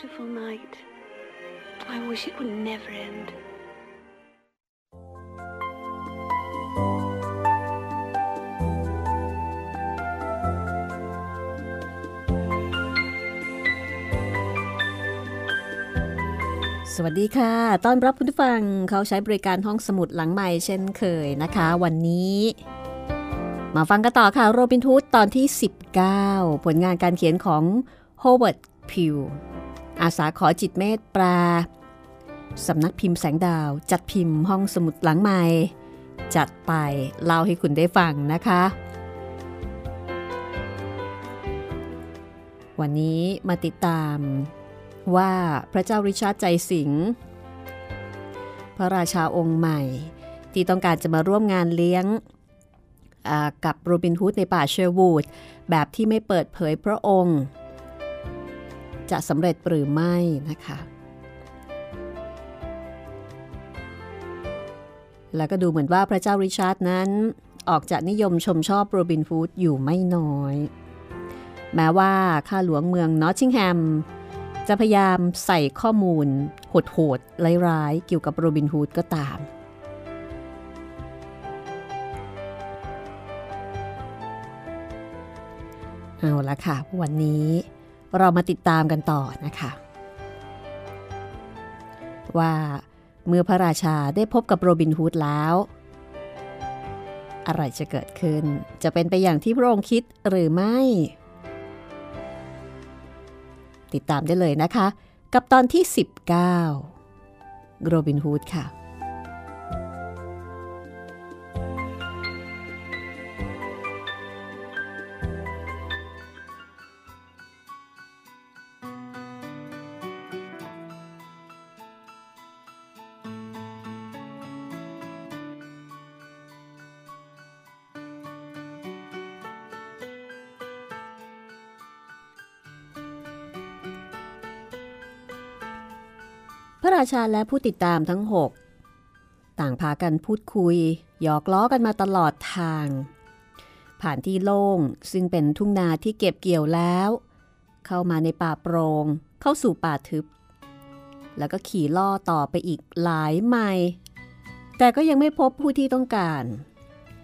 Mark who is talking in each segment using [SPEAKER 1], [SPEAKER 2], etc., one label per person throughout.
[SPEAKER 1] beautiful night. I wish it would never end.
[SPEAKER 2] สวัสดีค่ะ ต้อนรับคุณผู้ฟังเขาใช้บริการห้องสมุดหลังใหม่เช่นเคยนะคะ วันนี้ มาฟังกันต่อค่ะ โรบินทูดตอนที่ 19 ผลงานการเขียนของโฮเวิร์ดไพล์ อาสาขอจิตต์เมตต์ แปลสำนักพิมพ์แสงดาว จัดพิมพ์ห้องสมุดหลังไมค์ จัดไปเล่าให้คุณได้ฟังนะคะ วันนี้มาติดตามว่าพระเจ้าริชาร์ดใจสิงห์พระราชาองค์ใหม่ ที่ต้องการจะมาร่วมงานเลี้ยงกับโรบินฮูดในป่าเชอร์วูดแบบที่ไม่เปิดเผยพระองค์ จะสำเร็จหรือไม่นะคะ แล้วก็ดูเหมือนว่าพระเจ้าริชาร์ดนั้น ออกจะนิยมชมชอบโรบินฮูดอยู่ไม่น้อย แม้ว่าข้าหลวงเมืองนอตติงแฮม จะพยายามใส่ข้อมูลโหดๆร้ายๆเกี่ยวกับโรบินฮูดก็ตามเอาละค่ะ วันนี้ เรามาติดตามกันต่อนะคะ ว่าเมื่อพระราชาได้พบกับโรบินฮูดแล้ว อะไรจะเกิดขึ้น จะเป็นไปอย่างที่พระองค์คิดหรือไม่ ติดตามได้เลยนะคะ กับตอนที่ 19 โรบินฮูดค่ะ พระราชาและผู้ติดตามทั้งหกต่างพากันพูดคุย หยอกล้อกันมาตลอดทาง ผ่านที่โล่งซึ่งเป็นทุ่งนาที่เก็บเกี่ยวแล้ว เข้ามาในป่าโปรง่งเข้าสู่ป่าทึบ แล้วก็ขี่ล่อต่อไปอีกหลายไมล์แต่ก็ยังไม่พบผู้ที่ต้องการ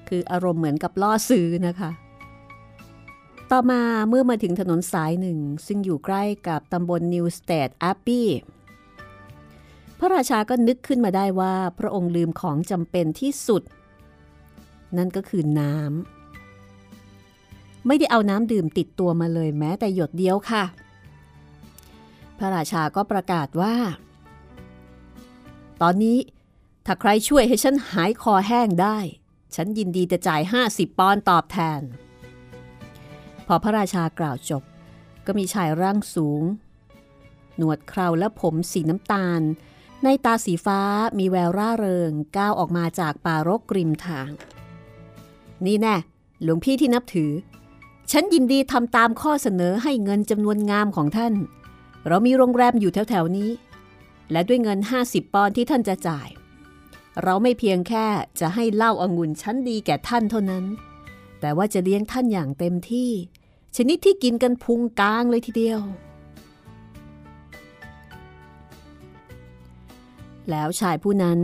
[SPEAKER 2] คืออารมณ์เหมือนกับล่อซื้อนะคะ ต่อมาเมื่อมาถึงถนนสายหนึ่ง ซึ่งอยู่ใกล้กับตำบลนิวสเตดอัปปี้ พระราชาก็นึกขึ้นมาได้ว่าพระองค์ลืมของจำเป็นที่สุด นั่นก็คือน้ำไม่ได้เอาน้ำดื่มติดตัวมาเลยแม้แต่หยดเดียวค่ะ พระราชาก็ประกาศว่า ตอนนี้ถ้าใครช่วยให้ฉันหายคอแห้งได้ ฉันยินดีจะจ่าย 50 ปอนด์ตอบแทน พอพระราชากล่าวจบ ก็มีชายร่างสูง หนวดเคราและผมสีน้ำตาล ในตาสีฟ้ามีแววร่าเริงก้าวออกมาจากป่ารกริมทาง นี่แน่ หลวงพี่ที่นับถือ ฉันยินดีทำตามข้อเสนอให้เงินจำนวนงามของท่าน เรามีโรงแรมอยู่แถวๆนี้ และด้วยเงิน 50 ปอนด์ที่ท่านจะจ่าย เราไม่เพียงแค่จะให้เหล้าอางุ่นชั้นดีแก่ท่านเท่านั้น แต่ว่าจะเลี้ยงท่านอย่างเต็มที่ ชนิดที่กินกันพุงกลางเลยทีเดียว แล้วชายผู้นั้น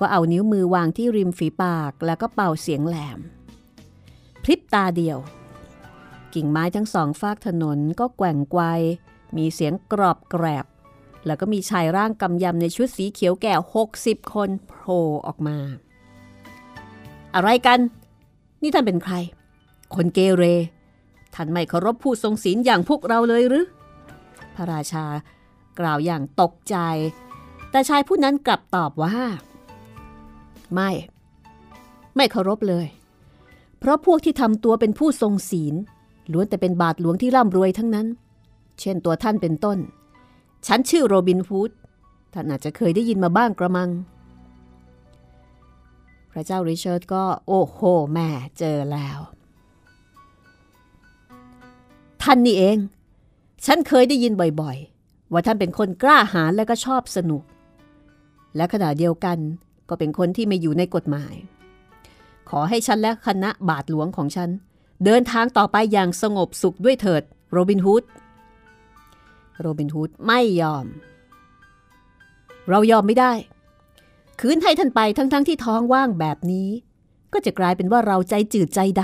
[SPEAKER 2] ก็เอานิ้วมือวางที่ริมฝีปากแล้วก็เป่าเสียงแหลม พริบตาเดียว กิ่งไม้ทั้งสองฝากถนนก็แกว่งไกวมีเสียงกรอบแกรบ แล้วก็มีชายร่างกำยำในชุดสีเขียวแก่ 60 คนโผล่ออกมา อะไรกัน นี่ท่านเป็นใคร คนเกเร ท่านไม่เคารพผู้ทรงศีลอย่างพวกเราเลยหรือ พระราชากล่าวอย่างตกใจ แต่ชายผู้นั้นกลับตอบว่า ไม่ ไม่เคารพเลย เพราะพวกที่ทำตัวเป็นผู้ทรงศีลล้วนแต่เป็นบาทหลวงที่ร่ำรวยทั้งนั้น เช่นตัวท่านเป็นต้น ฉันชื่อโรบินฮูด ท่านอาจจะเคยได้ยินมาบ้างกระมัง พระเจ้าริชาร์ดก็ โอ้โห แม่เจอแล้ว ท่านนี่เอง ฉันเคยได้ยินบ่อยๆ ว่าท่านเป็นคนกล้าหาญและก็ชอบสนุก และขณะเดียวกันก็เป็นคนที่ไม่อยู่ในกฎหมาย ขอให้ฉันและคณะบาทหลวงของฉัน เดินทางต่อไปอย่างสงบสุขด้วยเถิด โรบินฮูด โรบินฮูดไม่ยอม เรายอมไม่ได้ คืนให้ท่านไปทั้งๆทที่ท้องว่างแบบนี้ ก็จะกลายเป็นว่าเราใจจืดใจด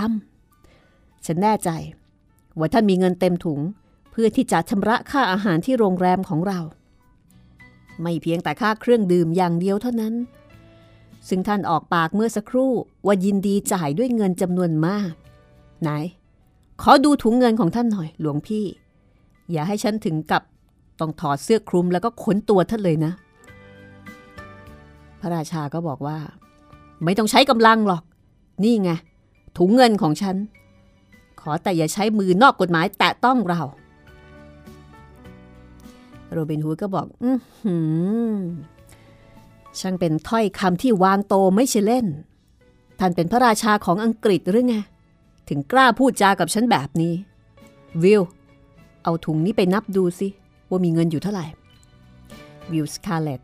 [SPEAKER 2] ำฉันแน่ใจ ว่าท่านมีเงินเต็มถุง เพื่อที่จะชำระค่าอาหารที่โรงแรมของเรา ไม่เพียงแต่ค่าเครื่องดื่มอย่างเดียวเท่านั้น ซึ่งท่านออกปากเมื่อสักครู่ว่ายินดีจ่ายด้วยเงินจำนวนมาก ไหน ขอดูถุงเงินของท่านหน่อย หลวงพี่ อย่าให้ฉันถึงกับต้องถอดเสื้อคลุมแล้วก็ขนตัวท่านเลยนะ พระราชาก็บอกว่า ไม่ต้องใช้กำลังหรอก นี่ไงถุงเงินของฉัน ขอแต่อย่าใช้มือนอกกฎหมายแตะต้องเรา โรบินฮูดก็บอกอือหือช่างเป็นถ้อยคำที่วางโตไม่ใช่เล่น ท่านเป็นพระราชาของอังกฤษหรือไง ถึงกล้าพูดจากับฉันแบบนี้ วิล เอาถุงนี้ไปนับดูสิ ว่ามีเงินอยู่เท่าไหร่ วิลสคาเลต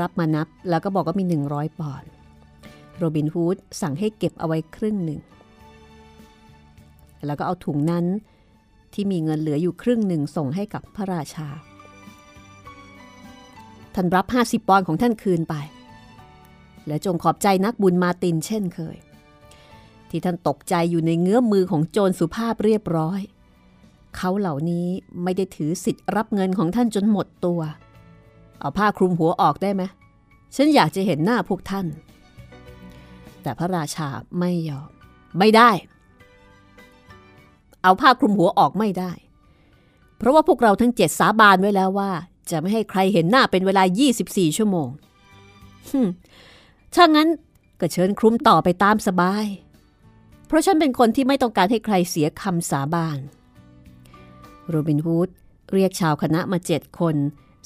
[SPEAKER 2] รับมานับแล้วก็บอกว่ามี 100 ปอนด์โรบินฮูดสั่งให้เก็บเอาไว้ครึ่งหนึ่ง แล้วก็เอาถุงนั้นที่มีเงินเหลืออยู่ครึ่งหนึ่งส่งให้กับพระราชา ท่านรับ 50 ปอนด์ของท่านคืนไป และจงขอบใจนักบุญมาตินเช่นเคย ที่ท่านตกใจอยู่ในเงื้อมือของโจรสุภาพเรียบร้อย เขาเหล่านี้ไม่ได้ถือสิทธิ์รับเงินของท่านจนหมดตัว เอาผ้าคลุมหัวออกได้ไหมฉันอยากจะเห็นหน้าพวกท่าน แต่พระราชาไม่ยอม ไม่ได้ เอาผ้าคลุมหัวออกไม่ได้ เพราะว่าพวกเราทั้งเจ็ดสาบานไว้แล้วว่า จะไม่ให้ใครเห็นหน้าเป็นเวลา 24 ชั่วโมงถ้างั้นก็เชิญคลุมต่อไปตามสบาย เพราะฉันเป็นคนที่ไม่ต้องการให้ใครเสียคำสาบาน โรบินฮูดเรียกชาวคณะมาเจ็ดคน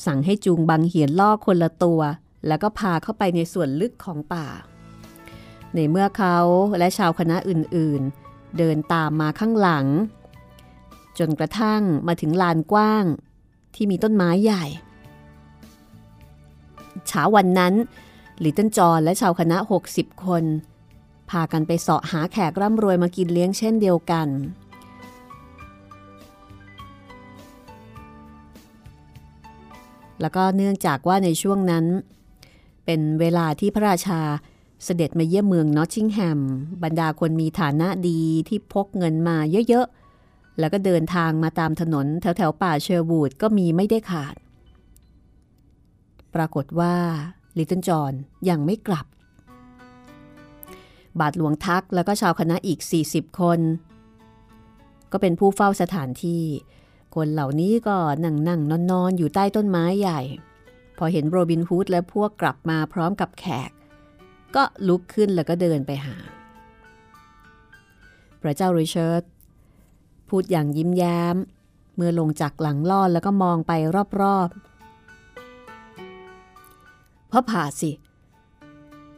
[SPEAKER 2] สั่งให้จูงบังเหียนล่อคนละตัว แล้วก็พาเข้าไปในส่วนลึกของป่า ในเมื่อเขาและชาวคณะอื่นๆ เดินตามมาข้างหลัง จนกระทั่งมาถึงลานกว้าง ที่มีต้นไม้ใหญ่เช้าวันนั้นลิตเติ้ลจอห์นและชาวคณะ 60 คน พากันไปเสาะหาแขกร่ำรวยมากินเลี้ยงเช่นเดียวกัน แล้วก็เนื่องจากว่าในช่วงนั้น เป็นเวลาที่พระราชาเสด็จมาเยี่ยมเมืองนอตติงแฮม บรรดาคนมีฐานะดีที่พกเงินมาเยอะๆ แล้วก็เดินทางมาตามถนนแถวๆป่าเชอร์วูดก็มีไม่ได้ขาด ปรากฏว่าลิตเติ้ลจอนยังไม่กลับ บาทหลวงทักแล้วก็ชาวคณะอีก 40 คน ก็เป็นผู้เฝ้าสถานที่ คนเหล่านี้ก็นั่งนั่งนอนนอนอยู่ใต้ต้นไม้ใหญ่ พอเห็นโรบินฮูดและพวกกลับมาพร้อมกับแขก ก็ลุกขึ้นแล้วก็เดินไปหา พระเจ้าริชิร์ด พูดอย่างยิ้มแย้ม เมื่อลงจากหลังลอดแล้วก็มองไปรอบๆพระผ่าสิ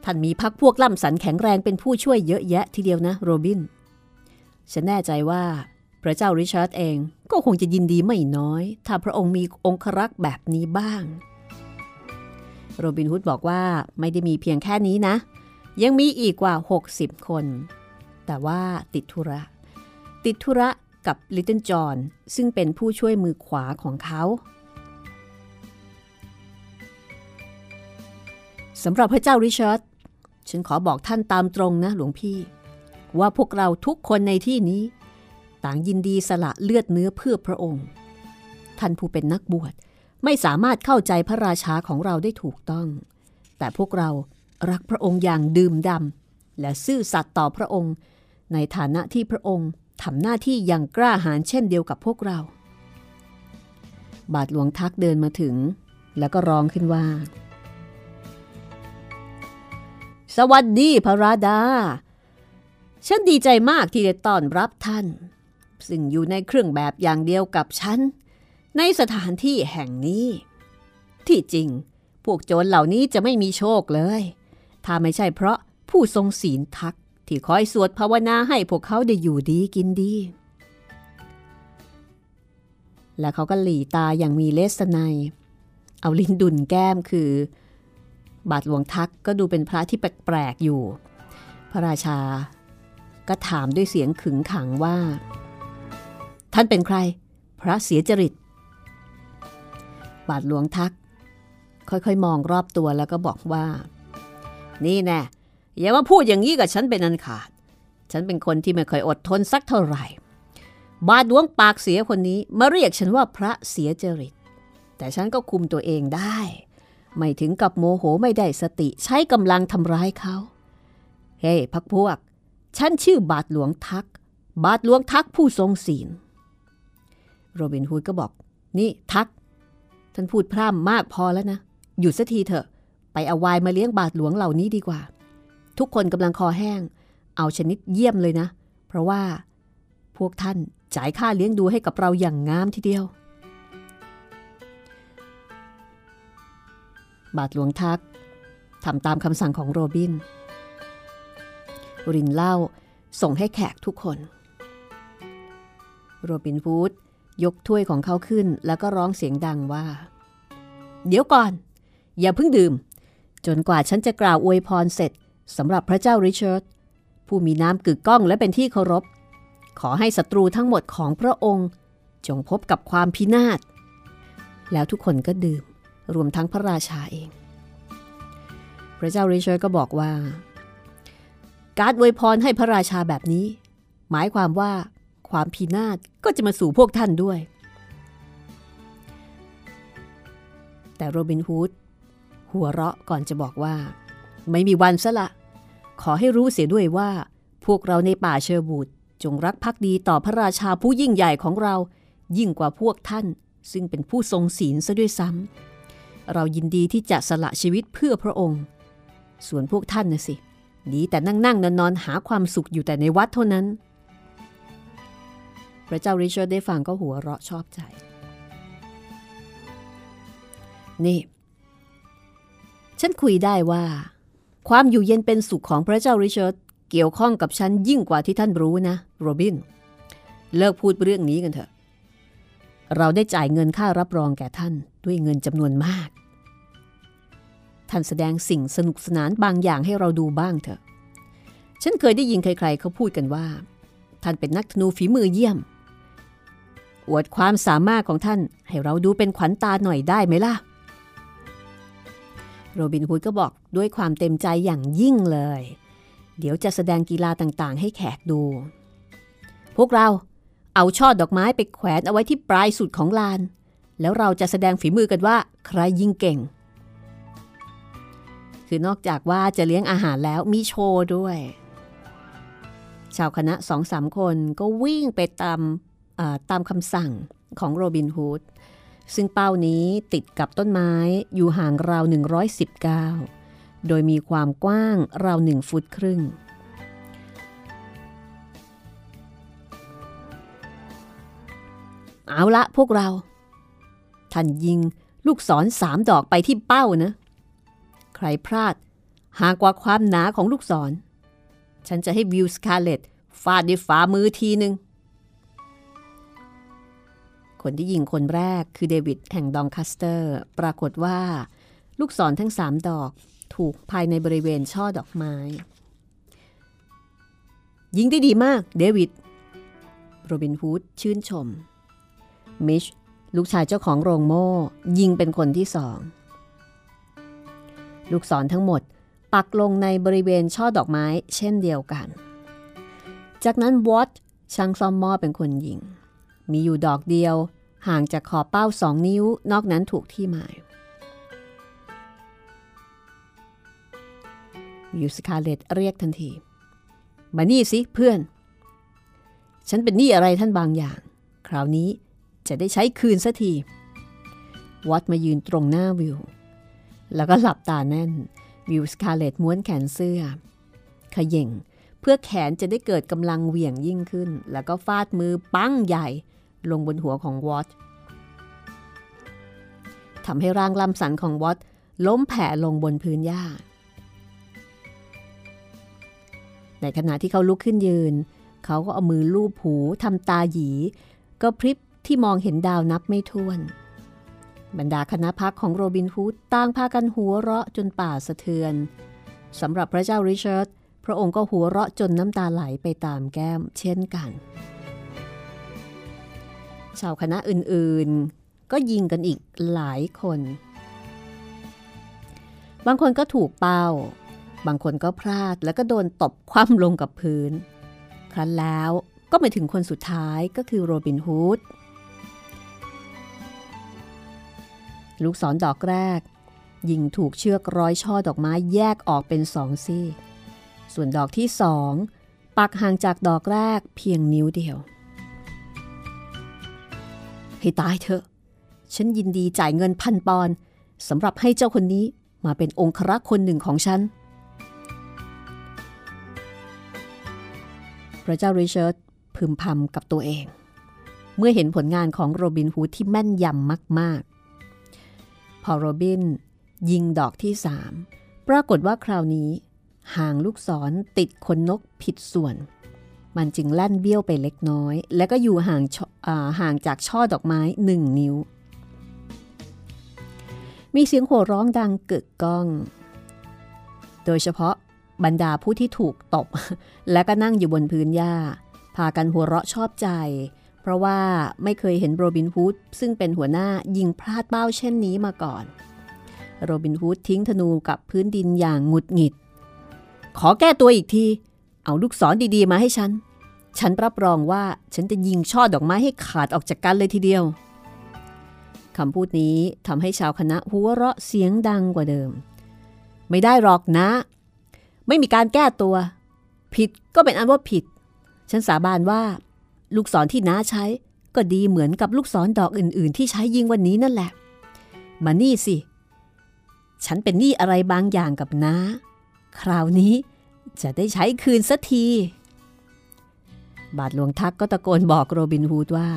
[SPEAKER 2] ท่านมีพักพวกล่ำสันแข็งแรงเป็นผู้ช่วยเยอะแยะทีเดียวนะโรบิน ฉันแน่ใจว่าพระเจ้าริชาร์ดเองก็คงจะยินดีไม่น้อย ถ้าพระองค์มีองครักษ์แบบนี้บ้าง โรบินฮูดบอกว่าไม่ได้มีเพียงแค่นี้นะ ยังมีอีกกว่า 60 คน แต่ว่าติดธุระ ติดธุระ กับลิตเติ้ลจอห์นซึ่งเป็นผู้ช่วยมือขวาของเขาสำหรับพระเจ้าริชาร์ดฉันขอบอกท่านตามตรงนะหลวงพี่ ว่าพวกเราทุกคนในที่นี้ ต่างยินดีสละเลือดเนื้อเพื่อพระองค์ ท่านผู้เป็นนักบวชไม่สามารถเข้าใจพระราชาของเราได้ถูกต้อง แต่พวกเรารักพระองค์อย่างดื่มดำและซื่อสัตย์ต่อพระองค์ ในฐานะที่พระองค์ ทำหน้าที่อย่างกล้าหาญเช่นเดียวกับพวกเรา บาทหลวงทักเดินมาถึง แล้วก็ร้องขึ้นว่า สวัสดีพระราดา ฉันดีใจมากที่ได้ต้อนรับท่าน ซึ่งอยู่ในเครื่องแบบอย่างเดียวกับฉัน ในสถานที่แห่งนี้ ที่จริง พวกโจรเหล่านี้จะไม่มีโชคเลย ถ้าไม่ใช่เพราะผู้ทรงศีลทัก ที่คอยสวดภาวนาให้พวกเขาได้อยู่ดีกินดี และเขาก็หลีตาอย่างมีเลสไนยเอาลิ้นดุนแก้มคือ บาทหลวงทักก็ดูเป็นพระที่แปลกๆอยู่ พระราชา ก็ถามด้วยเสียงขึงขังว่า ท่านเป็นใคร พระเสียจริต บาทหลวงทัก ค่อยๆ มองรอบตัวแล้วก็บอกว่า นี่แน่ อย่ามาพูดอย่างนี้กับฉันเป็นอันขาด ฉันเป็นคนที่ไม่เคยอดทนสักเท่าไหร่ บาทหลวงปากเสียคนนี้มาเรียกฉันว่าพระเสียจริต แต่ฉันก็คุมตัวเองได้ ไม่ถึงกับโมโหไม่ได้สติใช้กำลังทำร้ายเขา เฮ้พักพวก ฉันชื่อบาทหลวงทัก บาทหลวงทักผู้ทรงศีล โรบินฮูดก็บอก นี่ทัก ท่านพูดพร่ำมากพอแล้วนะ หยุดสักทีเถอะ ไปเอาวายมาเลี้ยงบาทหลวงเหล่านี้ดีกว่า ทุกคนกำลังคอแห้ง เอาชนิดเยี่ยมเลยนะ เพราะว่าพวกท่านจ่ายค่าเลี้ยงดูให้กับเราอย่างงามทีเดียว บาทหลวงทักทำตามคำสั่งของโรบิน รินเล่าส่งให้แขกทุกคน โรบินฟูดยกถ้วยของเขาขึ้นแล้วก็ร้องเสียงดังว่า เดี๋ยวก่อน อย่าเพิ่งดื่ม จนกว่าฉันจะกล่าวอวยพรเสร็จ สำหรับพระเจ้าริชาร์ดผู้มีน้ำกึกก้องและเป็นที่เคารพ ขอให้ศัตรูทั้งหมดของพระองค์ จงพบกับความพินาศ แล้วทุกคนก็ดื่ม รวมทั้งพระราชาเอง พระเจ้าริชาร์ดก็บอกว่า การอวยพรให้พระราชาแบบนี้ หมายความว่าความพินาศก็จะมาสู่พวกท่านด้วย แต่โรบินฮูดหัวเราะก่อนจะบอกว่า ไม่มีวันซะละ ขอให้รู้เสียด้วยว่า พวกเราในป่าเชอร์บูดจงรักภักดีต่อพระราชาผู้ยิ่งใหญ่ของเรา ยิ่งกว่าพวกท่าน ซึ่งเป็นผู้ทรงศีลซะด้วยซ้ำเรายินดีที่จะสละชีวิตเพื่อพระองค์ ส่วนพวกท่านนะสิดีแต่นั่งนั่งนอนนอนหาความสุขอยู่แต่ในวัดเท่านั้น พระเจ้าริชาร์ดได้ฟังก็หัวเราะชอบใจ นี่ ฉันคุยได้ว่า ความอยู่เย็นเป็นสุขของพระเจ้าริชาร์ดเกี่ยวข้องกับฉันยิ่งกว่าที่ท่านรู้นะ โรบิน เลิกพูดเรื่องนี้กันเถอะ เราได้จ่ายเงินค่ารับรองแก่ท่านด้วยเงินจำนวนมาก ท่านแสดงสิ่งสนุกสนานบางอย่างให้เราดูบ้างเถอะ ฉันเคยได้ยินใครๆเขาพูดกันว่า ท่านเป็นนักธนูฝีมือเยี่ยม อวดความสามารถของท่านให้เราดูเป็นขวัญตาหน่อยได้ไหมล่ะ โรบินฮูดก็บอกด้วยความเต็มใจอย่างยิ่งเลย เดี๋ยวจะแสดงกีฬาต่างๆ ให้แขกดู พวกเราเอาช่อดอกไม้ไปแขวนเอาไว้ที่ปลายสุดของลาน แล้วเราจะแสดงฝีมือกันว่าใครยิงเก่ง คือนอกจากว่าจะเลี้ยงอาหารแล้วมีโชว์ด้วย ชาวคณะสองสามคนก็วิ่งไปตามตามคำสั่งของโรบินฮูด ซึ่งเป้านี้ติดกับต้นไม้อยู่ห่างราว 119 โดยมีความกว้างราวหนึ่งฟุตครึ่ง เอาละพวกเรา ท่านยิงลูกศรสามดอกไปที่เป้านะ ใครพลาด ห่างกว่าความหนาของลูกศร ฉันจะให้วิลสคาเลตฟาดด้วยฝ่ามือทีหนึ่ง คนที่ยิงคนแรกคือเดวิดแห่งดองคัสเตอร์ ปรากฏว่า ลูกศรทั้งสามดอกถูกภายในบริเวณช่อดอกไม้ ยิงได้ดีมาก เดวิด โรบินฮูดชื่นชม มิช ลูกชายเจ้าของโรงโม่ ยิงเป็นคนที่สอง ลูกศรทั้งหมดปักลงในบริเวณช่อดอกไม้เช่นเดียวกัน จากนั้นวอตช่างซ่อมหม้อเป็นคนยิง มีอยู่ดอกเดียว ห่างจากขอบเป้าสองนิ้วนอกนั้นถูกที่หมายวิลสคาเลตเรียกทันที มานี่สิเพื่อน ฉันเป็นหนี้อะไรท่านบางอย่าง คราวนี้จะได้ใช้คืนสัทีวอตมายืนตรงหน้าวิว แล้วก็หลับตาแน่น วิวสคาเลตม้วนแขนเสื้อขย่ง เพื่อแขนจะได้เกิดกำลังเหวี่ยงยิ่งขึ้น แล้วก็ฟาดมือปั้งใหญ่ ลงบนหัวของวอตทำให้ร่างลำสันของวอตล้มแผ่ลงบนพื้นหญ้า ในขณะที่เขาลุกขึ้นยืน เขาก็เอามือลูบหูทำตาหยี ก็พริบที่มองเห็นดาวนับไม่ถ้วน บรรดาคณะพักของโรบินฮูดต่างพากันหัวเราะจนป่าสะเทือนสำหรับพระเจ้าริชาร์ด พระองค์ก็หัวเราะจนน้ำตาไหลไปตามแก้มเช่นกัน ชาวคณะอื่นๆ ก็ยิงกันอีกหลายคน บางคนก็ถูกเป้า บางคนก็พลาดแล้วก็โดนตบคว่ำลงกับพื้น ครั้นแล้วก็ไปถึงคนสุดท้ายก็คือโรบินฮูดลูกศรดอกแรก ยิงถูกเชือกร้อยช่อดอกไม้แยกออกเป็นสองซี่ ส่วนดอกที่สองปักห่างจากดอกแรกเพียงนิ้วเดียว ให้ตายเถอะ ฉันยินดีจ่ายเงินพันปอนสำหรับให้เจ้าคนนี้มาเป็นองครักษ์คนหนึ่งของฉัน พระเจ้าริชาร์ดพึมพำกับตัวเอง เมื่อเห็นผลงานของโรบินฮูดที่แม่นยำมาก ๆ พอโรบินยิงดอกที่สามปรากฏว่าคราวนี้ ห่างลูกศรติดคนนกผิดส่วน มันจึงแล่นเบี้ยวไปเล็กน้อย และก็อยู่ห่างห่างจากช่อดอกไม้หนึ่งนิ้ว มีเสียงโห่ร้องดังกึกก้อง โดยเฉพาะบรรดาผู้ที่ถูกตบ และก็นั่งอยู่บนพื้นหญ้า พากันหัวเราะชอบใจ เพราะว่าไม่เคยเห็นโรบินฮูดซึ่งเป็นหัวหน้ายิงพลาดเป้าเช่นนี้มาก่อน โรบินฮูดทิ้งธนูกับพื้นดินอย่างหงุดหงิด ขอแก้ตัวอีกที เอาลูกศรดีๆมาให้ฉัน ฉันรับรองว่าฉันจะยิงช่อดอกไม้ให้ขาดออกจากกันเลยทีเดียวคำพูดนี้ทำให้ชาวคณะหัวเราะเสียงดังกว่าเดิม ไม่ได้หรอกนะ ไม่มีการแก้ตัว ผิดก็เป็นอันว่าผิด ฉันสาบานว่า ลูกศรที่น้าใช้ ก็ดีเหมือนกับลูกศรดอกอื่น ๆ ที่ใช้ยิงวันนี้นั่นแหละ มานี่สิ ฉันเป็นหนี้อะไรบางอย่างกับท่าน คราวนี้จะได้ใช้คืนสักที บาทหลวงทักก็ตะโกนบอกโรบินฮูดว่า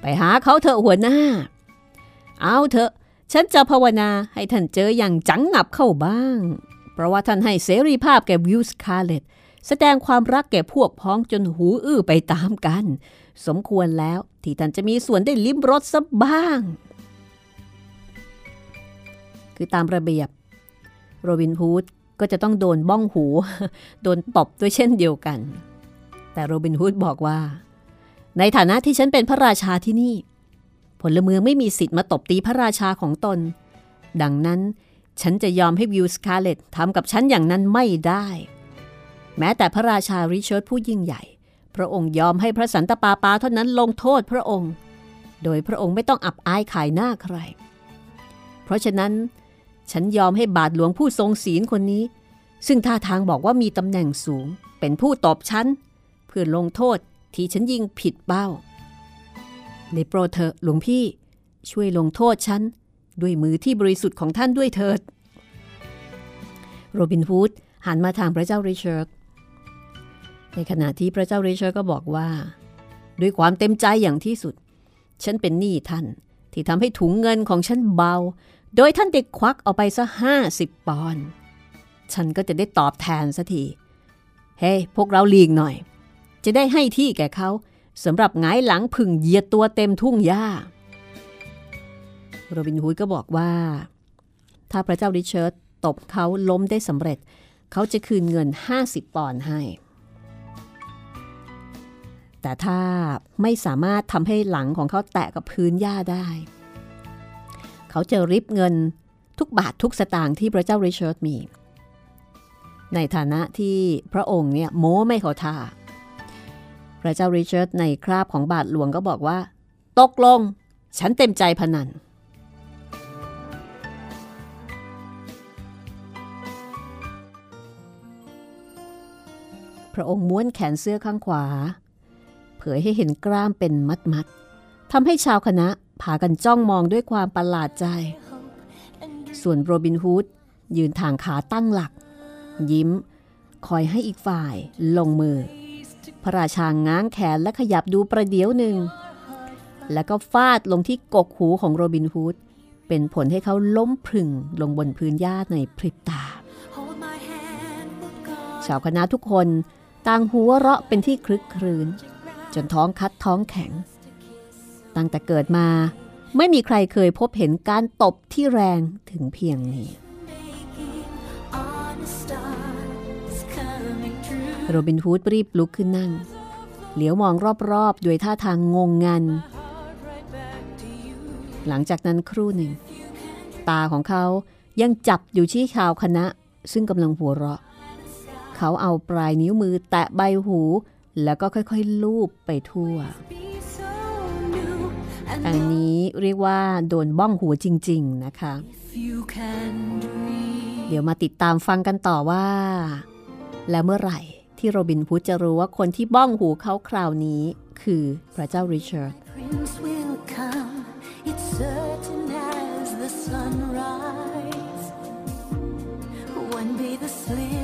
[SPEAKER 2] ไปหาเขาเถอะหัวหน้า เอาเถอะ ฉันจะภาวนาให้ท่านเจออย่างจังงับเข้าบ้าง เพราะว่าท่านให้เสรีภาพแก่วิลสคาเลตแสดงความรักแก่พวกพ้องจนหูอื้อไปตามๆกัน สมควรแล้วที่ท่านจะมีส่วนได้ลิ้มรสสักบ้าง คือตามระเบียบ โรบินฮูด ก็จะต้องโดนบ้องหู โดนตบด้วยเช่นเดียวกัน แต่โรบินฮูดบอกว่า ในฐานะที่ฉันเป็นพระราชาที่นี่ พลเมืองไม่มีสิทธิ์มาตบตีพระราชาของตน ดังนั้นฉันจะยอมให้วิลสคาเลตทำกับฉันอย่างนั้นไม่ได้ แม้แต่พระราชาริชาร์ดผู้ยิ่งใหญ่ พระองค์ยอมให้พระสันตะปาปาเท่านั้นลงโทษพระองค์ โดยพระองค์ไม่ต้องอับอายขายหน้าใคร เพราะฉะนั้น ฉันยอมให้บาทหลวงผู้ทรงศีลคนนี้ ซึ่งท่าทางบอกว่ามีตำแหน่งสูง เป็นผู้ตอบฉัน เพื่อลงโทษที่ฉันยิงผิดเป้าในโปรดเถอะหลวงพี่ ช่วยลงโทษฉัน ด้วยมือที่บริสุทธิ์ของท่านด้วยเถิด โรบินฮูดหันมาทางพระเจ้าริชาร์ดในขณะที่พระเจ้าริชาร์ดก็บอกว่า ด้วยความเต็มใจอย่างที่สุด ฉันเป็นหนี้ท่านที่ทำให้ถุงเงินของฉันเบา โดยท่านได้ควักเอาไปซะห้าสิบปอนด์ฉันก็จะได้ตอบแทนสักที เฮ้ hey, พวกเราลีกหน่อย จะได้ให้ที่แก่เขาสำหรับงายหลังพึ่งเหยียดตัวเต็มทุ่งหญ้า โรบินฮูดก็บอกว่า ถ้าพระเจ้าริชาร์ดตบเขาล้มได้สำเร็จ เขาจะคืนเงิน 50 ปอนด์ให้ แต่ถ้าไม่สามารถทำให้หลังของเขาแตะกับพื้นหญ้าได้ เขาจะริบเงินทุกบาททุกสตางค์ที่พระเจ้าริชาร์ดมี ในฐานะที่พระองค์เนี่ยโม้ไม่ขาท่า พระเจ้าริชาร์ดในคราบของบาทหลวงก็บอกว่า ตกลง ฉันเต็มใจพนันพระองค์ม้วนแขนเสื้อข้างขวา เผยให้เห็นกล้ามเป็นมัดมัดทำให้ชาวคณะ พากันจ้องมองด้วยความประหลาดใจ ส่วนโรบินฮูดยืนทางขาตั้งหลัก ยิ้ม คอยให้อีกฝ่ายลงมือ พระราชาง้างแขนและขยับดูประเดี๋ยวหนึ่ง แล้วก็ฟาดลงที่กกหูของโรบินฮูดเป็นผลให้เขาล้มพึงลงบนพื้นหญ้าในพริบตา ชาวคณะทุกคนต่างหัวเราะเป็นที่คลึกครื้น จนท้องคัดท้องแข็ง ตั้งแต่เกิดมา ไม่มีใครเคยพบเห็นการตบที่แรงถึงเพียงนี้ โรบินฮูดรีบลุกขึ้นนั่ง เหลียวมองรอบๆ ด้วยท่าทางงงงัน หลังจากนั้นครู่หนึ่ง ตาของเขายังจับอยู่ที่ชาวคณะ ซึ่งกำลังหัวเราะ เขาเอาปลายนิ้วมือแตะใบหู แล้วก็ค่อยๆ ลูบไปทั่ว อันนี้เรียกว่าโดนบ้องหัวจริง ๆนะคะ เดี๋ยวมาติดตามฟังกันต่อว่า แล้วเมื่อไหร่ที่โรบินฮูดจะรู้ว่าคนที่บ้องหูเขาคราวนี้ คือพระเจ้าริชาร์ด
[SPEAKER 3] Then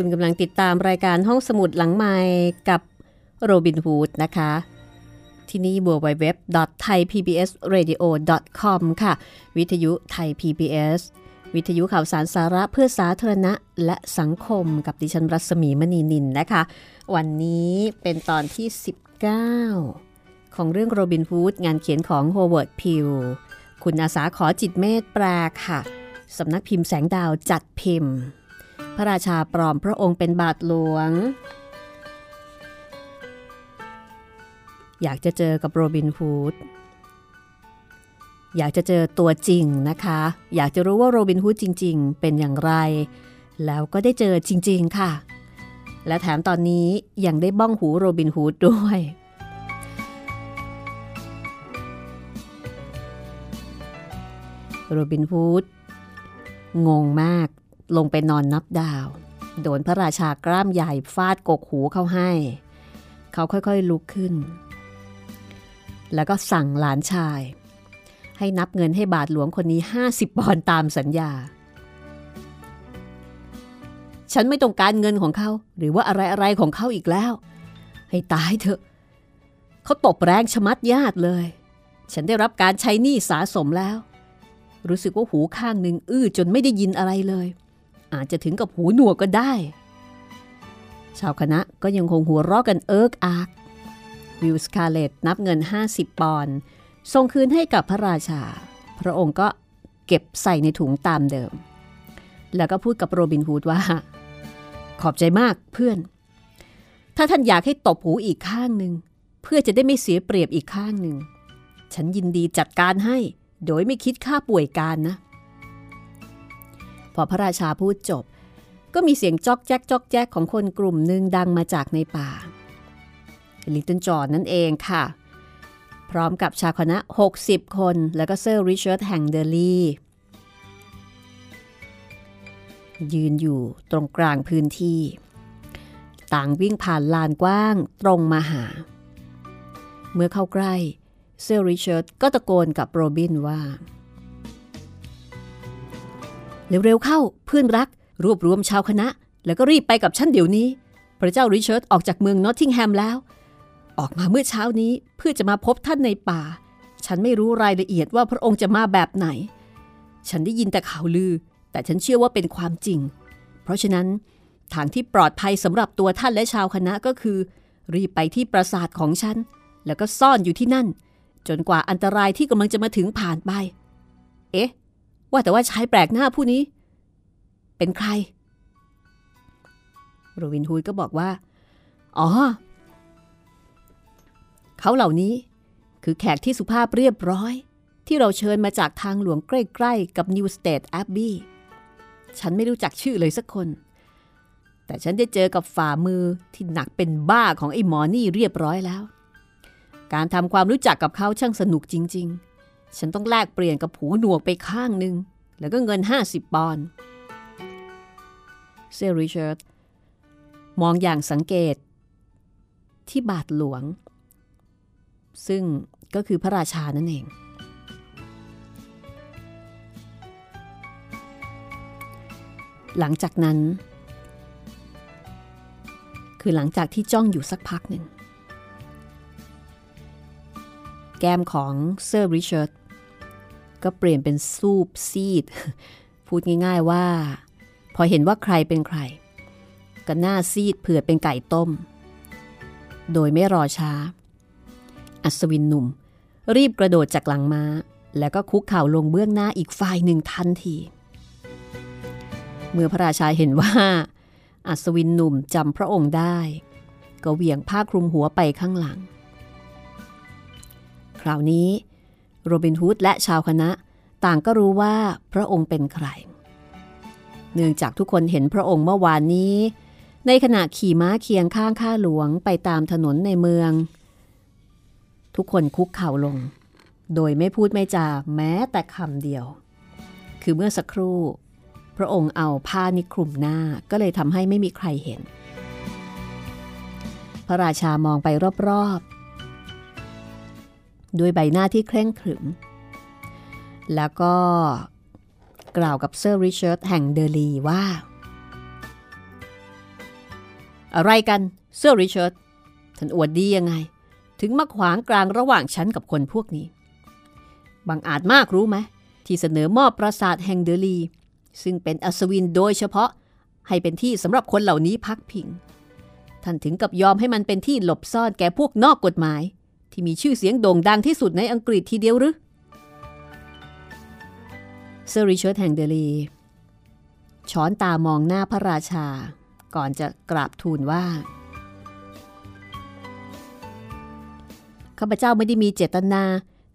[SPEAKER 2] คุณกำลังติดตามรายการห้องสมุดหลังไมค์กับโรบินฮูดนะคะ ที่นี่ www.thaipbsradio.com ค่ะ วิทยุไทย PBS วิทยุข่าวสารสาระเพื่อสาธารณะและสังคมกับดิฉันรัศมีมณีนินนะคะ วันนี้เป็นตอนที่ 19 ของเรื่องโรบินฮูดงานเขียนของโฮเวิร์ดไพล์คุณอาสาขอจิตต์เมตต์ แปลค่ะสำนักพิมพ์แสงดาวจัดพิมพ์ พระราชาปลอมพระองค์เป็นบาทหลวง อยากจะเจอกับโรบินฮูดอยากจะเจอตัวจริงนะคะ อยากจะรู้ว่าโรบินฮูดจริง ๆ เป็นอย่างไร แล้วก็ได้เจอจริง ๆ ค่ะ และแถมตอนนี้ยังได้บ้องหูโรบินฮูดด้วยโรบินฮูดงงมาก ลงไปนอนนับดาว โดนพระราชากล้ามใหญ่ฟาดกกหูเข้าให้ เขาค่อยๆลุกขึ้น แล้วก็สั่งหลานชาย ให้นับเงินให้บาทหลวงคนนี้ 50ปอนตามสัญญา ฉันไม่ต้องการเงินของเขา หรือว่าอะไรๆของเขาอีกแล้ว ให้ตายเถอะ เขาตบแรงชะมัดญาติเลย ฉันได้รับการใช้หนี้สาสมแล้วรู้สึกว่าหูข้างหนึ่งอื้อจนไม่ได้ยินอะไรเลย อาจจะถึงกับหูหนวกก็ได้ ชาวคณะก็ยังคงหัวเราะกันเอิ๊กอ๊าก วิลสคาเลตนับเงิน 50 ปอนด์ส่งคืนให้กับพระราชา พระองค์ก็เก็บใส่ในถุงตามเดิม แล้วก็พูดกับโรบินฮูดว่า ขอบใจมากเพื่อน ถ้าท่านอยากให้ตบหูอีกข้างหนึ่งเพื่อจะได้ไม่เสียเปรียบอีกข้างหนึ่ง ฉันยินดีจัดการให้ โดยไม่คิดค่าป่วยการนะ พอพระราชาพูดจบ ก็มีเสียงจอกแจ๊กจอกแจ๊กของคนกลุ่มหนึ่งดังมาจากในป่าลิตเติ้ลจอห์นนั่นเองค่ะ พร้อมกับชาวคณะ 60 คนแล้วก็เซอร์ริชาร์ดแห่งเดลียืนอยู่ตรงกลางพื้นที่ ต่างวิ่งผ่านลานกว้างตรงมาหา เมื่อเข้าใกล้เซอร์ริชาร์ดก็ตะโกนกับโรบินว่า เร็วๆเข้าเพื่อนรัก รวบรวมชาวคณะ แล้วก็รีบไปกับฉันเดี๋ยวนี้ พระเจ้าริชาร์ดออกจากเมืองนอตติงแฮมแล้ว ออกมาเมื่อเช้านี้เพื่อจะมาพบท่านในป่า ฉันไม่รู้รายละเอียดว่าพระองค์จะมาแบบไหน ฉันได้ยินแต่ข่าวลือ แต่ฉันเชื่อว่าเป็นความจริง เพราะฉะนั้นทางที่ปลอดภัยสำหรับตัวท่านและชาวคณะก็คือ รีบไปที่ปราสาทของฉัน แล้วก็ซ่อนอยู่ที่นั่น จนกว่าอันตรายที่กำลังจะมาถึงผ่านไป เอ๊ะ ว่าแต่ว่าชายแปลกหน้าผู้นี้ เป็นใคร โรวินฮูดก็บอกว่า อ๋อ เขาเหล่านี้คือแขกที่สุภาพเรียบร้อย ที่เราเชิญมาจากทางหลวงใกล้ๆ กับ New State Abbey ฉันไม่รู้จักชื่อเลยสักคน แต่ฉันได้เจอกับฝ่ามือที่หนักเป็นบ้าของไอ้หมอนี่เรียบร้อยแล้ว การทำความรู้จักกับเขาช่างสนุกจริง ๆ ฉันต้องแลกเปลี่ยนกับหูหนวกไปข้างหนึ่ง แล้วก็เงิน 50 ปอนด์เซริชาร์ดมองอย่างสังเกต ที่บาทหลวง ซึ่งก็คือพระราชานั่นเอง หลังจากนั้น คือหลังจากที่จ้องอยู่สักพักหนึ่งแก้มของเซอร์ริชาร์ด ก็เปลี่ยนเป็นซูบซีด พูดง่ายๆว่า พอเห็นว่าใครเป็นใคร ก็หน้าซีดเผื่อเป็นไก่ต้ม โดยไม่รอช้า อัศวินหนุ่ม รีบกระโดดจากหลังม้า แล้วก็คุกเข่าลงเบื้องหน้าอีกฝ่ายหนึ่งทันที เมื่อพระราชาเห็นว่า อัศวินหนุ่มจำพระองค์ได้ ก็เหวี่ยงผ้าคลุมหัวไปข้างหลัง คราวนี้ โรบินฮูดและชาวคณะ ต่างก็รู้ว่าพระองค์เป็นใคร เนื่องจากทุกคนเห็นพระองค์เมื่อวานนี้ ในขณะขี่ม้าเคียงข้างข้าหลวงไปตามถนนในเมือง ทุกคนคุกเข่าลง โดยไม่พูดไม่จาแม้แต่คำเดียว คือเมื่อสักครู่ พระองค์เอาผ้านิคลุมหน้าก็เลยทำให้ไม่มีใครเห็น พระราชามองไปรอบๆ ด้วยใบหน้าที่เคร่งขรึม แล้วก็กล่าวกับเซอร์ริชาร์ดแห่งเดลีว่า อะไรกันเซอร์ริชาร์ดท่านอวดดียังไง ถึงมาขวางกลางระหว่างฉันกับคนพวกนี้ บางอาจมากรู้ไหม ที่เสนอมอบปราสาทแห่งเดลี ซึ่งเป็นอัศวินโดยเฉพาะให้เป็นที่สำหรับคนเหล่านี้พักพิง ท่านถึงกับยอมให้มันเป็นที่หลบซ่อนแก่พวกนอกกฎหมาย ที่มีชื่อเสียงโด่งดังที่สุดในอังกฤษทีเดียวหรือเซอร์ริชร์ดแห่งเดลีช้อนตามองหน้าพระราชา ก่อนจะกราบทูลว่าข้าพเจ้าไม่ได้มีเจตนา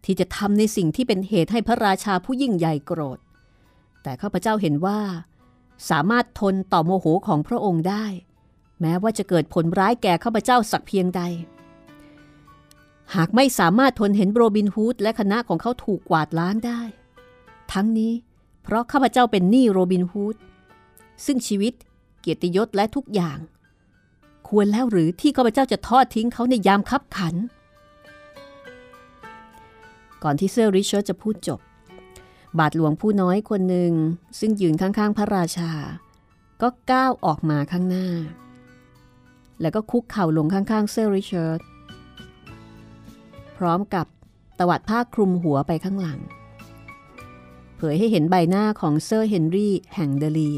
[SPEAKER 2] ที่จะทำในสิ่งที่เป็นเหตุให้พระราชาผู้ยิ่งใหญ่โกรธ แต่ข้าพเจ้าเห็นว่า สามารถทนต่อโมโหของพระองค์ได้ แม้ว่าจะเกิดผลร้ายแก่ข้าพเจ้าสักเพียงใด หากไม่สามารถทนเห็นโรบินฮูดและคณะของเขาถูกกวาดล้างได้ ทั้งนี้เพราะข้าพเจ้าเป็นหนี้โรบินฮูดซึ่งชีวิตเกียรติยศและทุกอย่าง ควรแล้วหรือที่ข้าพเจ้าจะทอดทิ้งเขาในยามคับขัน ก่อนที่เซอร์ริชาร์ดจะพูดจบ บาทหลวงผู้น้อยคนหนึ่งซึ่งยืนข้างๆ พระราชา ก็ก้าวออกมาข้างหน้า แล้วก็คุกเข่าลงข้างๆเซอร์ริชาร์ด พร้อมกับตวัดผ้าคลุมหัวไปข้างหลัง เผยให้เห็นใบหน้าของเซอร์เฮนรี่แห่งเดอลี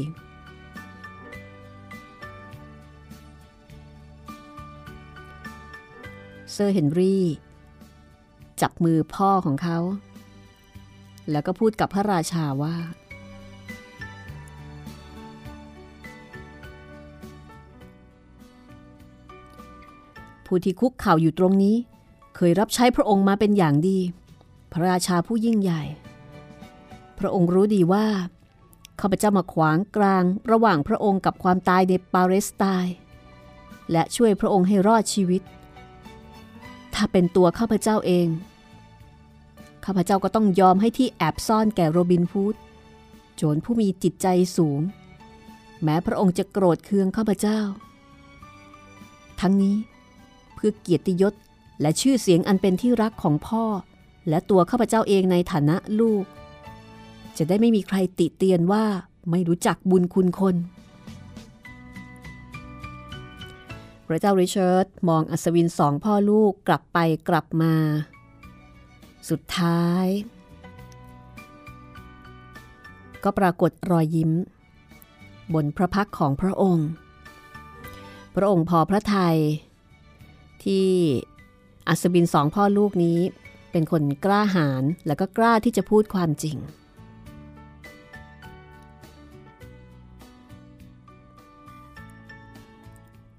[SPEAKER 2] เซอร์เฮนรี่จับมือพ่อของเขา แล้วก็พูดกับพระราชาว่า ผู้ที่คุกเข่าอยู่ตรงนี้ เคยรับใช้พระองค์มาเป็นอย่างดี พระราชาผู้ยิ่งใหญ่ พระองค์รู้ดีว่าข้าพเจ้ามาขวางกลางระหว่างพระองค์กับความตายในปาเลสไตน์และช่วยพระองค์ให้รอดชีวิต ถ้าเป็นตัวข้าพเจ้าเอง ข้าพเจ้าก็ต้องยอมให้ที่แอบซ่อนแก่โรบินฟูดโจรผู้มีจิตใจสูง แม้พระองค์จะโกรธเคืองข้าพเจ้า ทั้งนี้เพื่อเกียรติยศ และชื่อเสียงอันเป็นที่รักของพ่อ และตัวข้าพเจ้าเองในฐานะลูก จะได้ไม่มีใครติเตียนว่าไม่รู้จักบุญคุณคน พระเจ้าริชาร์ดมองอัศวินสองพ่อลูกกลับไปกลับมา สุดท้าย ก็ปรากฏรอยยิ้ม บนพระพักของพระองค์ พระองค์พอพระทยัยที่ อัศวินสองพ่อลูกนี้เป็นคนกล้าหาญและก็กล้าที่จะพูดความจริง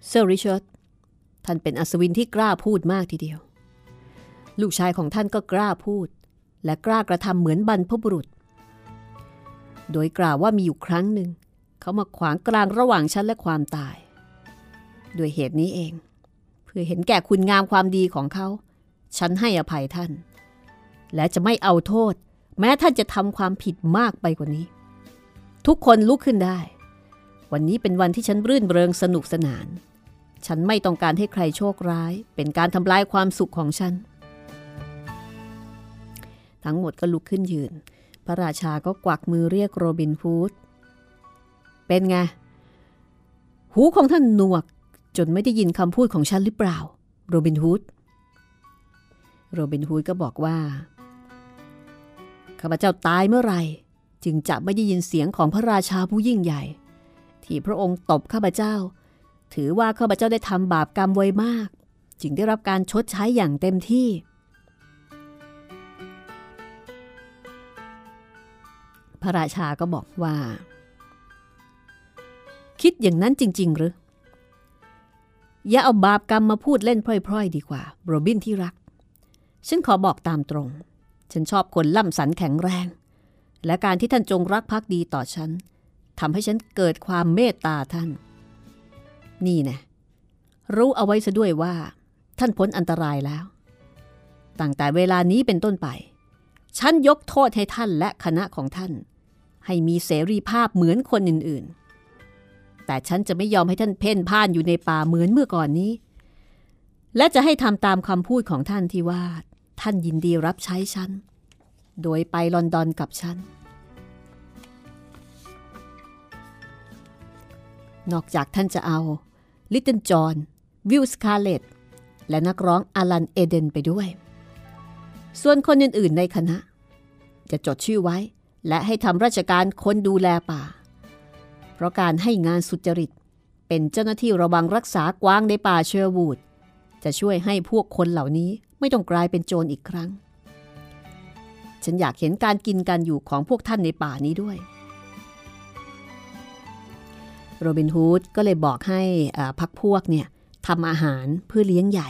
[SPEAKER 2] เซอร์ริชาร์ดท่านเป็นอัศวินที่กล้าพูดมากทีเดียว ลูกชายของท่านก็กล้าพูด และกล้ากระทำเหมือนบรรพบุรุษ โดยกล่าวว่ามีอยู่ครั้งหนึ่ง เขามาขวางกลางระหว่างฉันและความตาย ด้วยเหตุนี้เอง เพื่อเห็นแก่คุณงามความดีของเขา ฉันให้อภัยท่าน และจะไม่เอาโทษ แม้ท่านจะทำความผิดมากไปกว่านี้ ทุกคนลุกขึ้นได้ วันนี้เป็นวันที่ฉันรื่นเริงสนุกสนาน ฉันไม่ต้องการให้ใครโชคร้าย เป็นการทำลายความสุขของฉัน ทั้งหมดก็ลุกขึ้นยืน พระราชาก็กวักมือเรียกโรบินฮูดเป็นไง หูของท่านหนวก จนไม่ได้ยินคำพูดของฉันหรือเปล่า โรบินฮูด โรบินฮูดก็บอกว่า ข้าพเจ้าตายเมื่อไหร่ จึงจะไม่ได้ยินเสียงของพระราชาผู้ยิ่งใหญ่ ที่พระองค์ตบข้าพเจ้า ถือว่าข้าพเจ้าได้ทำบาปกรรมไว้มาก จึงได้รับการชดใช้อย่างเต็มที่ พระราชาก็บอกว่า คิดอย่างนั้นจริง ๆ หรือ อย่าเอาบาปกรรมมาพูดเล่นพร่อย ๆ ดีกว่า โรบินที่รัก ฉันขอบอกตามตรง ฉันชอบคนล่ำสันแข็งแรง และการที่ท่านจงรักภักดีต่อฉันทำให้ฉันเกิดความเมตตาท่าน นี่นะรู้เอาไว้ซะด้วยว่า ท่านพ้นอันตรายแล้วตั้งแต่เวลานี้เป็นต้นไป ฉันยกโทษให้ท่านและคณะของท่าน ให้มีเสรีภาพเหมือนคนอื่นๆ แต่ฉันจะไม่ยอมให้ท่านเพ่นพ่านอยู่ในป่าเหมือนเมื่อก่อนนี้ และจะให้ทำตามคำพูดของท่านที่ว่า ท่านยินดีรับใช้ฉัน โดยไปลอนดอนกับฉัน นอกจากท่านจะเอาลิตเติ้ลจอห์นวิลสคาเลตและนักร้องอลันเอเดลไปด้วย ส่วนคนอื่นๆในคณะ จะจดชื่อไว้ และให้ทำราชการคนดูแลป่า เพราะการให้งานสุจริต เป็นเจ้าหน้าที่ระวังรักษากวางในป่าเชอร์วูดจะช่วยให้พวกคนเหล่านี้ไม่ต้องกลายเป็นโจรอีกครั้ง ฉันอยากเห็นการกินการอยู่ของพวกท่านในป่านี้ด้วย โรบินฮูดก็เลยบอกให้พักพวกเนี่ยทำอาหารเพื่อเลี้ยงใหญ่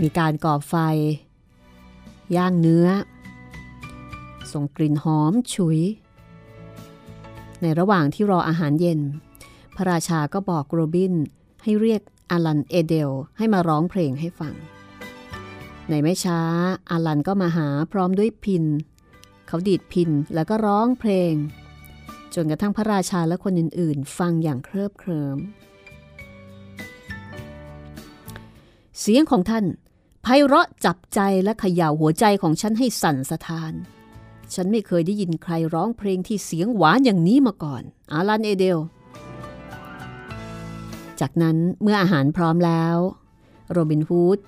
[SPEAKER 2] มีการก่อไฟ ย่างเนื้อ ส่งกลิ่นหอมฉุย ในระหว่างที่รออาหารเย็น พระราชาก็บอกโรบินให้เรียกอาลันเอเดลให้มาร้องเพลงให้ฟัง ในไม่ช้าอาลันก็มาหาพร้อมด้วยพิน เขาดีดพินแล้วก็ร้องเพลง จนกระทั่งพระราชาและคนอื่นๆ ฟังอย่างเคลิบเคลิ้มเสียงของท่านไพเราะจับใจและเขย่าหัวใจของฉันให้สั่นสะท้าน ฉันไม่เคยได้ยินใครร้องเพลงที่เสียงหวานอย่างนี้มาก่อน อาลันเอเดล จากนั้นเมื่ออาหารพร้อมแล้ว โรบินฮูด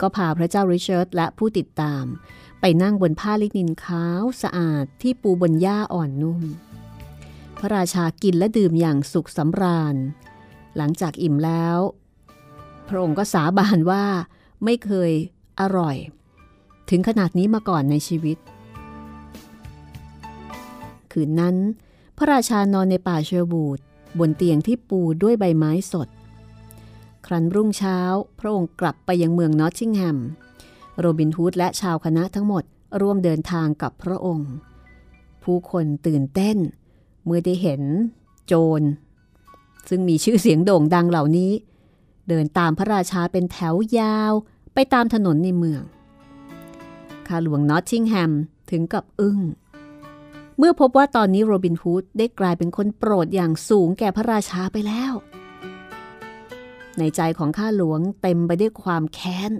[SPEAKER 2] ก็พาพระเจ้าริชาร์ดและผู้ติดตาม ไปนั่งบนผ้าลินินขาวสะอาดที่ปูบนหญ้าอ่อนนุ่ม พระราชากินและดื่มอย่างสุขสำราญ หลังจากอิ่มแล้ว พระองค์ก็สาบานว่าไม่เคยอร่อย ถึงขนาดนี้มาก่อนในชีวิต คืนนั้น พระราชานอนในป่าเชอบูดบนเตียงที่ปูด้วยใบไม้สด ครั้นรุ่งเช้า พระองค์กลับไปยังเมืองนอตติงแฮม โรบินฮูดและชาวคณะทั้งหมดร่วมเดินทางกับพระองค์ ผู้คนตื่นเต้น เมื่อได้เห็น โจร ซึ่งมีชื่อเสียงโด่งดังเหล่านี้ เดินตามพระราชาเป็นแถวยาวไปตามถนนในเมืองข้าหลวงนอตติงแฮมถึงกับอึ้ง เมื่อพบว่าตอนนี้โรบินฮูดได้กลายเป็นคนโปรดอย่างสูงแก่พระราชาไปแล้ว ในใจของข้าหลวงเต็มไปด้วยความแค้น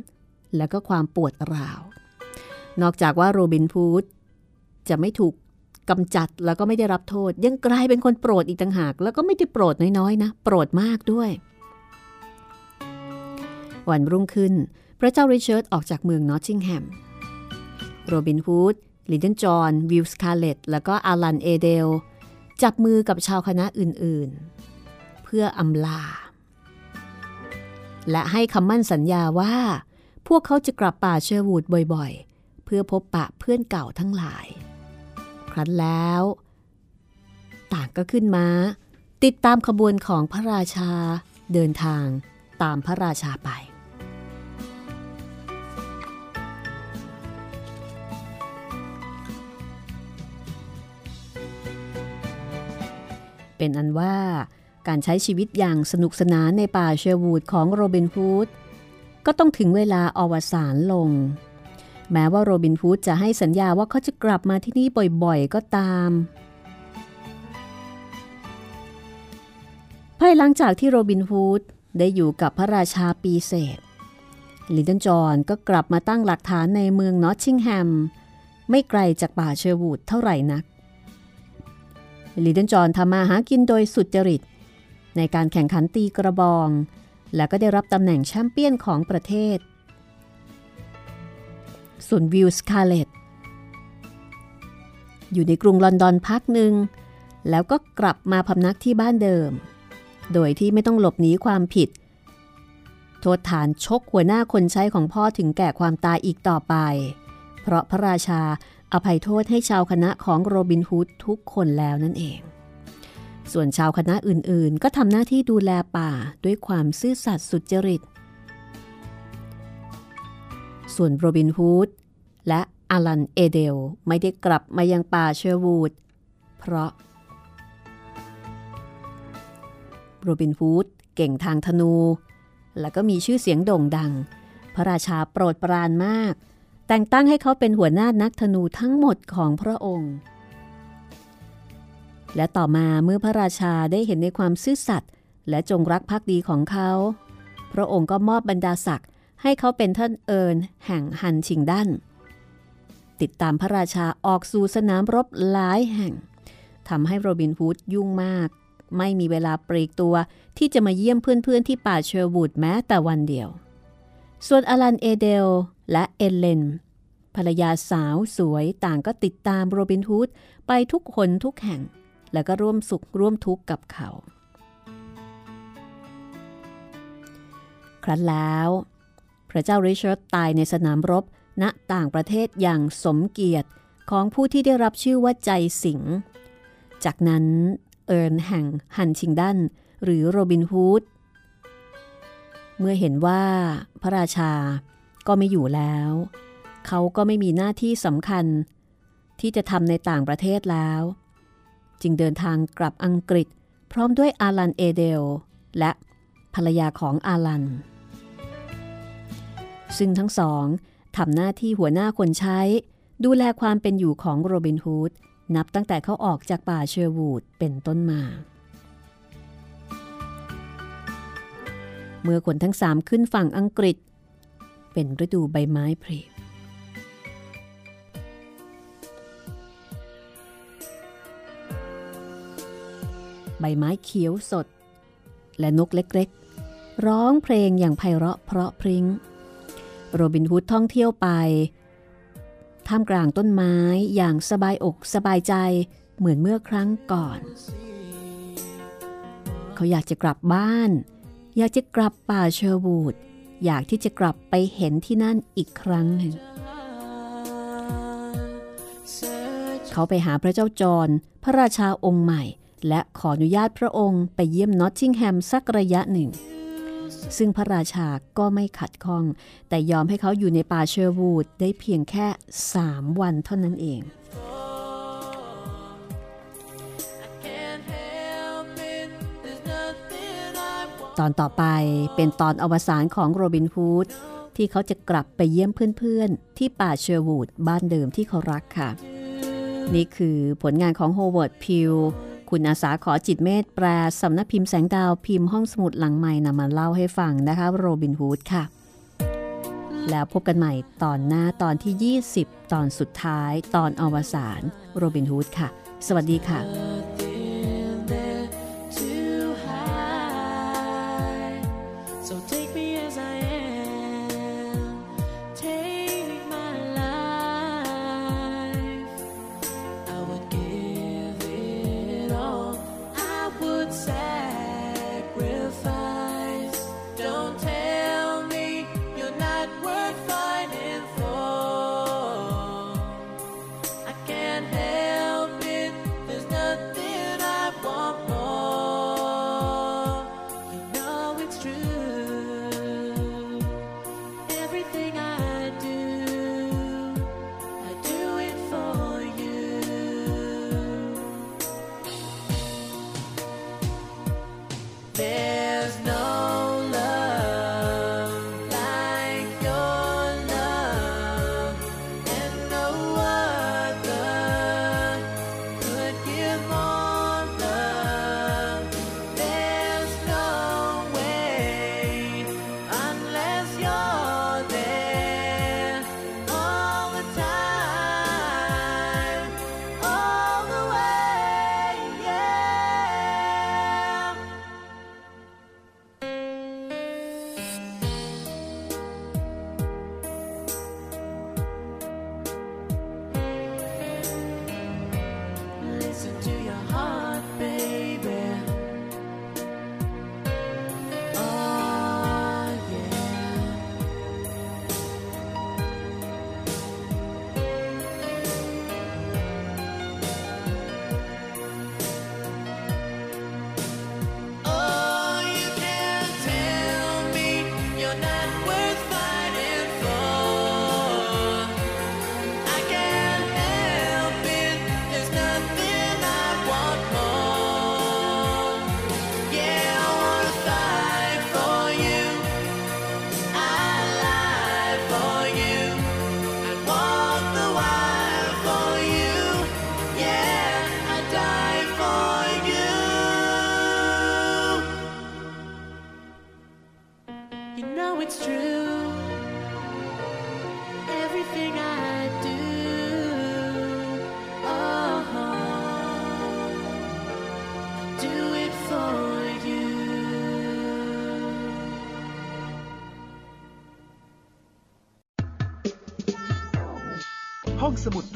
[SPEAKER 2] และก็ความปวดร้าว นอกจากว่าโรบินฮูดจะไม่ถูกกำจัดแล้วก็ไม่ได้รับโทษ ยังกลายเป็นคนโปรดอีกต่างหาก แล้วก็ไม่ได้โปรดน้อยๆ นะ โปรดมากด้วย วันรุ่งขึ้น พระเจ้าริชาร์ดออกจากเมืองนอตติงแฮมโรบินฮูด ลิตเติ้ลจอห์นวิลสคาเลตแล้วก็อลันเอเดล จับมือกับชาวคณะอื่นๆ เพื่ออำลา และให้คำมั่นสัญญาว่า พวกเขาจะกลับป่าเชอร์วูดบ่อยๆ เพื่อพบปะเพื่อนเก่าทั้งหลาย ครั้นแล้ว ต่างก็ขึ้นมาติดตามขบวนของพระราชาเดินทางตามพระราชาไป เป็นอันว่าการใช้ชีวิตอย่างสนุกสนานในป่าเชวูดของโรบินฮูดก็ต้องถึงเวลาอวสานลง แม้ว่าโรบินฮูดจะให้สัญญาว่าเขาจะกลับมาที่นี่บ่อยๆ ก็ตามภายหลังจากที่โรบินฮูดได้อยู่กับพระราชาปีเศษลิดเดนจอนก็กลับมาตั้งหลักฐานในเมืองนอตติงแฮม ไม่ไกลจากป่าเชอร์วูดเท่าไหร่นัก ลิตเติ้ลจอห์นทำมาหากินโดยสุจริต ในการแข่งขันตีกระบอง และก็ได้รับตำแหน่งแชมเปี้ยนของประเทศ ส่วนวิลสคาเลตอยู่ในกรุงลอนดอนพักหนึ่ง แล้วก็กลับมาพำนักที่บ้านเดิม โดยที่ไม่ต้องหลบหนีความผิด โทษฐานชกหัวหน้าคนใช้ของพ่อถึงแก่ความตายอีกต่อไป เพราะพระราชา อภัยโทษให้ชาวคณะของโรบินฮูดทุกคนแล้วนั่นเอง ส่วนชาวคณะอื่นๆ ก็ทำหน้าที่ดูแลป่าด้วยความซื่อสัตย์สุจริต ส่วนโรบินฮูดและอลันเอเดลไม่ได้กลับมายังป่าเชอร์วูด เพราะโรบินฮูดเก่งทางธนู และก็มีชื่อเสียงโด่งดัง พระราชาโปรดปรานมาก แต่งตั้งให้เขาเป็นหัวหน้านักธนูทั้งหมดของพระองค์ และต่อมาเมื่อพระราชาได้เห็นในความซื่อสัตย์และจงรักภักดีของเขา พระองค์ก็มอบบรรดาศักดิ์ให้เขาเป็นท่านเอิญแห่งฮันชิงดันติดตามพระราชาออกสู่สนามรบหลายแห่งทำให้โรบินฮูดยุ่งมาก ไม่มีเวลาปลีกตัวที่จะมาเยี่ยมเพื่อนๆที่ป่าเชอร์วูดแม้แต่วันเดียว ส่วนอลันเอเดล และเอเลน ภรรยาสาวสวยต่างก็ติดตามโรบินฮูดไปทุกหนทุกแห่ง แล้วก็ร่วมสุขร่วมทุกข์กับเขา ครั้นแล้ว พระเจ้าริชาร์ดตายในสนามรบณต่างประเทศอย่างสมเกียรติของผู้ที่ได้รับชื่อว่าใจสิง จากนั้นเอิร์นแห่งฮันชิงดันหรือโรบินฮูด เมื่อเห็นว่าพระราชา ก็ไม่อยู่แล้ว เขาก็ไม่มีหน้าที่สำคัญ ที่จะทำในต่างประเทศแล้ว จึงเดินทางกลับอังกฤษ พร้อมด้วยอาลันเอเดล และภรรยาของอาลัน ซึ่งทั้งสองทำหน้าที่หัวหน้าคนใช้ ดูแลความเป็นอยู่ของโรบินฮูดนับตั้งแต่เขาออกจากป่าเชอร์วูดเป็นต้นมา เมื่อคนทั้งสามขึ้นฝั่งอังกฤษ เป็นฤดูใบไม้ผลิใบไม้เขียวสด และนกเล็กๆ ร้องเพลงอย่างไพเราะเพราะพริ้ง โรบินฮูดท่องเที่ยวไป ท่ามกลางต้นไม้อย่างสบายอกสบายใจเหมือนเมื่อครั้งก่อน เขาอยากจะกลับบ้าน อยากจะกลับป่าเชอร์วูด อยากที่จะกลับไปเห็นที่นั่นอีกครั้งหนึ่ง เขาไปหาพระเจ้าจอห์นพระราชาองค์ใหม่ และขออนุญาตพระองค์ไปเยี่ยมนอตติงแฮมสักระยะหนึ่ง ซึ่งพระราชาก็ไม่ขัดข้อง แต่ยอมให้เขาอยู่ในป่าเชอร์วูดได้เพียงแค่ 3 วันเท่านั้นเอง ตอนต่อไปเป็นตอนอวสานของโรบินฮูดที่เขาจะกลับไปเยี่ยมเพื่อนๆ ที่ป่าเชอร์วูดบ้านเดิมที่เขารักค่ะ นี่คือผลงานของโฮเวิร์ดพิวคุณอาสาขอจิตเมธแปลสำนักพิมพ์แสงดาวพิมพ์ห้องสมุดหลังใหม่นำมาเล่าให้ฟังนะคะโรบินฮูดค่ะ แล้วพบกันใหม่ตอนหน้าตอนที่ 20 ตอนสุดท้าย ตอนอวสานโรบินฮูดค่ะ สวัสดีค่ะ
[SPEAKER 3] So take